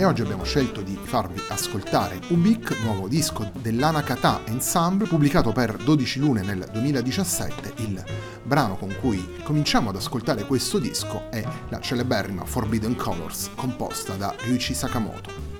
E oggi abbiamo scelto di farvi ascoltare Ubik, nuovo disco dell'Anakata Ensemble pubblicato per 12 lune nel 2017. Il brano con cui cominciamo ad ascoltare questo disco è la celeberrima Forbidden Colors composta da Ryuichi Sakamoto.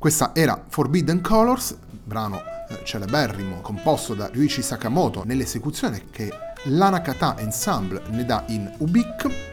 Questa era Forbidden Colors, brano eh, celeberrimo composto da Ryuichi Sakamoto nell'esecuzione che l'Anakata Ensemble ne dà in Ubik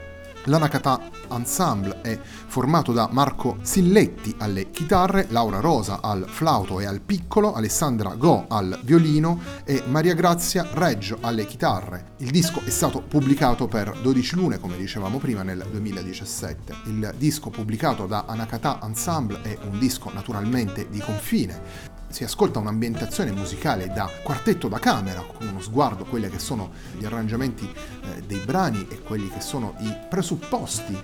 L'Anakata Ensemble è formato da Marco Silletti alle chitarre, Laura Rosa al flauto e al piccolo, Alessandra Go al violino e Maria Grazia Reggio alle chitarre. Il disco è stato pubblicato per 12 lune, come dicevamo prima, nel 2017. Il disco pubblicato da Anakata Ensemble è un disco naturalmente di confine si ascolta un'ambientazione musicale da quartetto da camera, con uno sguardo quelli che sono gli arrangiamenti eh, dei brani e quelli che sono i presupposti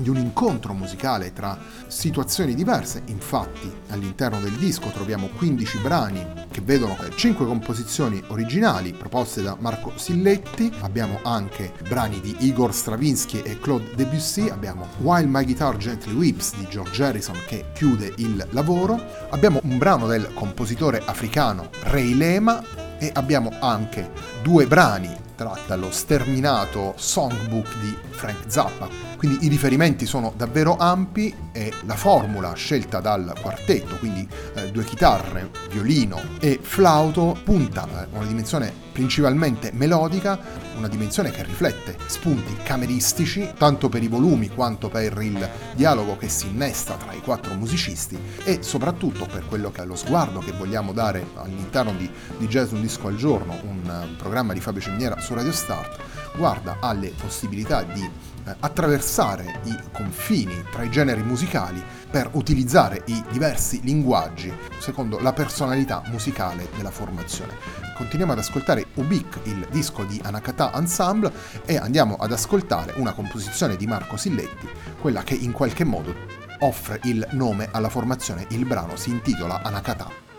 di un incontro musicale tra situazioni diverse. Infatti, all'interno del disco troviamo 15 brani che vedono 5 composizioni originali proposte da Marco Silletti, abbiamo anche brani di Igor Stravinsky e Claude Debussy, abbiamo While My Guitar Gently Weeps di George Harrison che chiude il lavoro, abbiamo un brano del compositore africano Ray Lema e abbiamo anche due brani tratti dallo sterminato songbook di Frank Zappa quindi i riferimenti sono davvero ampi e la formula scelta dal quartetto, quindi eh, due chitarre, violino e flauto, punta a una dimensione principalmente melodica, una dimensione che riflette spunti cameristici, tanto per i volumi quanto per il dialogo che si innesta tra i quattro musicisti e soprattutto per quello che è lo sguardo che vogliamo dare all'interno di, di Jazz Un Disco al Giorno, un programma di Fabio Ciminiera su Radio Start, guarda alle possibilità di eh, attraversare i confini tra i generi musicali per utilizzare i diversi linguaggi secondo la personalità musicale della formazione. Continuiamo ad ascoltare Ubik, il disco di Anakata Ensemble, e andiamo ad ascoltare una composizione di Marco Silletti, quella che in qualche modo offre il nome alla formazione. Il brano si intitola Anakata.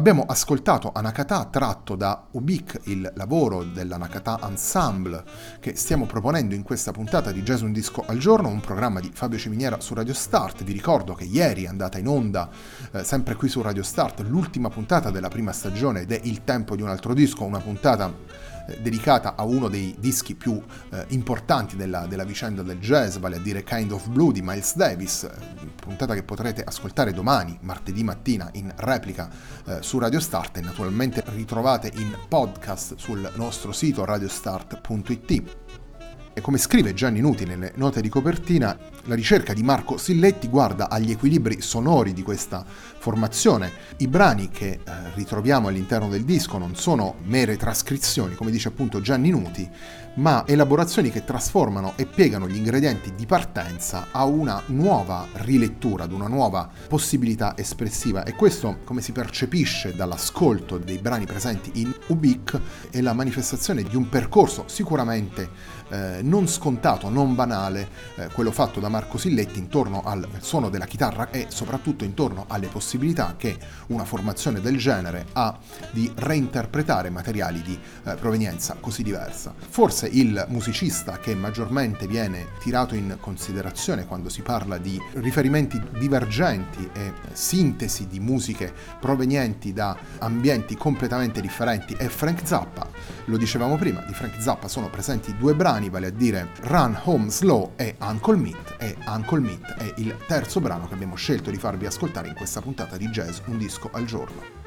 Abbiamo ascoltato Anakata tratto da Ubik, il lavoro dell'Anakata Ensemble che stiamo proponendo in questa puntata di Jazz Un Disco al Giorno, un programma di Fabio Ciminiera su Radio Start. Vi ricordo che ieri è andata in onda, eh, sempre qui su Radio Start, l'ultima puntata della prima stagione ed è Il tempo di un altro disco, una puntata dedicata a uno dei dischi più eh, importanti della, della, vicenda del jazz, vale a dire Kind of Blue di Miles Davis, eh, puntata che potrete ascoltare domani, martedì mattina, in replica eh, su Radio Start e naturalmente ritrovate in podcast sul nostro sito radiostart.it. E come scrive Gianni Nuti nelle note di copertina, la ricerca di Marco Silletti guarda agli equilibri sonori di questa formazione. I brani che eh, ritroviamo all'interno del disco non sono mere trascrizioni, come dice appunto Gianni Nuti, ma elaborazioni che trasformano e piegano gli ingredienti di partenza a una nuova rilettura, ad una nuova possibilità espressiva e questo, come si percepisce dall'ascolto dei brani presenti in Ubik, è la manifestazione di un percorso sicuramente eh, non scontato, non banale, eh, quello fatto da Marco Silletti intorno al suono della chitarra e soprattutto intorno alle possibilità che una formazione del genere ha di reinterpretare materiali di eh, provenienza così diversa. Forse il musicista che maggiormente viene tirato in considerazione quando si parla di riferimenti divergenti e sintesi di musiche provenienti da ambienti completamente differenti è Frank Zappa. Lo dicevamo prima, di Frank Zappa sono presenti due brani, vale a dire Run Home Slow e Uncle Meat e Uncle Meat è il terzo brano che abbiamo scelto di farvi ascoltare in questa puntata di Jazz Un disco al giorno.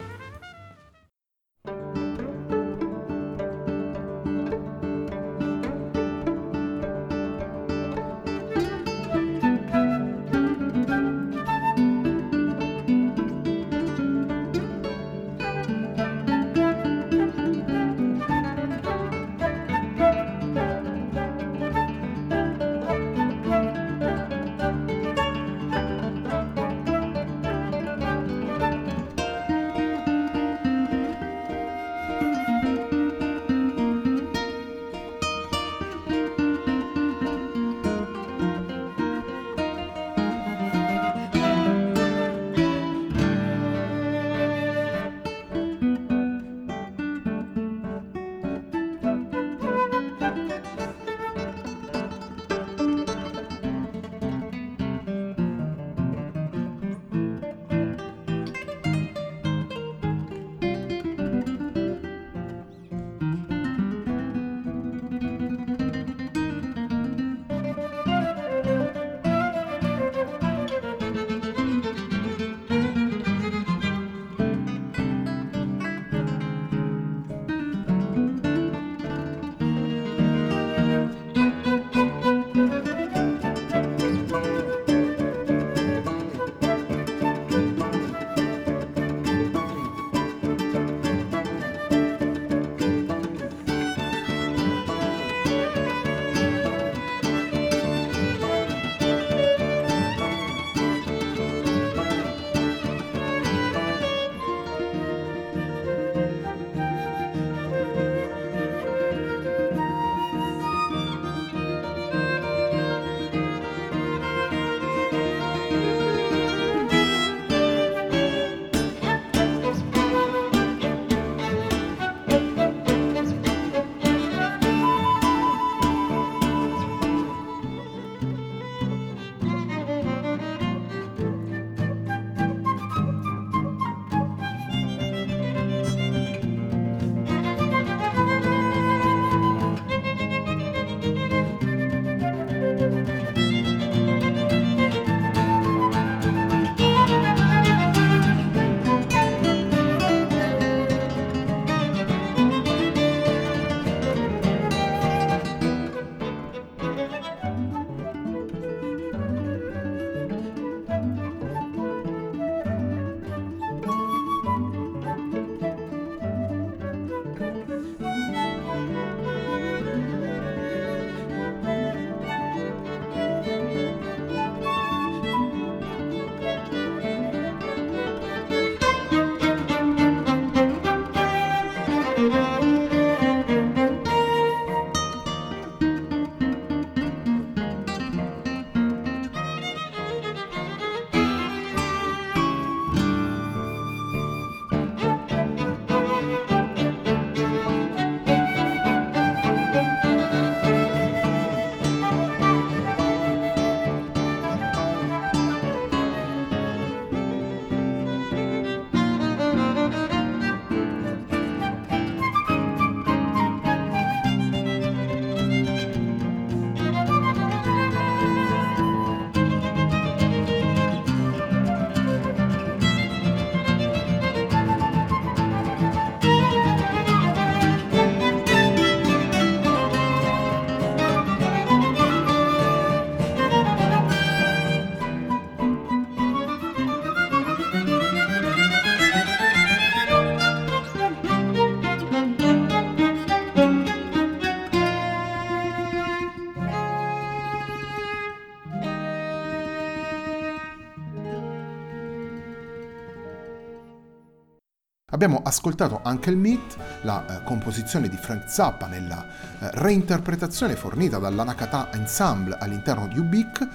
Abbiamo ascoltato anche il Meet, la eh, composizione di Frank Zappa nella eh, reinterpretazione fornita dall'Anakata Ensemble all'interno di Ubik.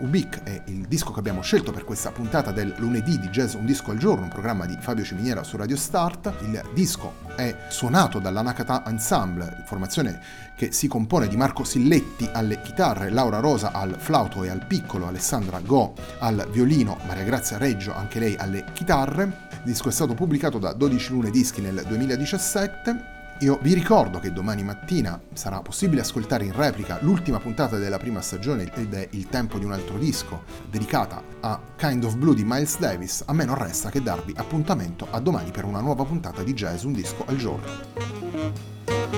Ubik è il disco che abbiamo scelto per questa puntata del lunedì di Jazz Un Disco al Giorno, un programma di Fabio Ciminiera su Radio Start. Il disco è suonato dall'Anakata Ensemble, formazione che si compone di Marco Silletti alle chitarre, Laura Rosa al flauto e al piccolo, Alessandra Go al violino, Maria Grazia Reggio anche lei alle chitarre. Il disco è stato pubblicato da 12 Lune Dischi nel 2017. Io vi ricordo che domani mattina sarà possibile ascoltare in replica l'ultima puntata della prima stagione ed è Il tempo di un altro disco, dedicata a Kind of Blue di Miles Davis. A me non resta che darvi appuntamento a domani per una nuova puntata di Jazz Un disco al giorno.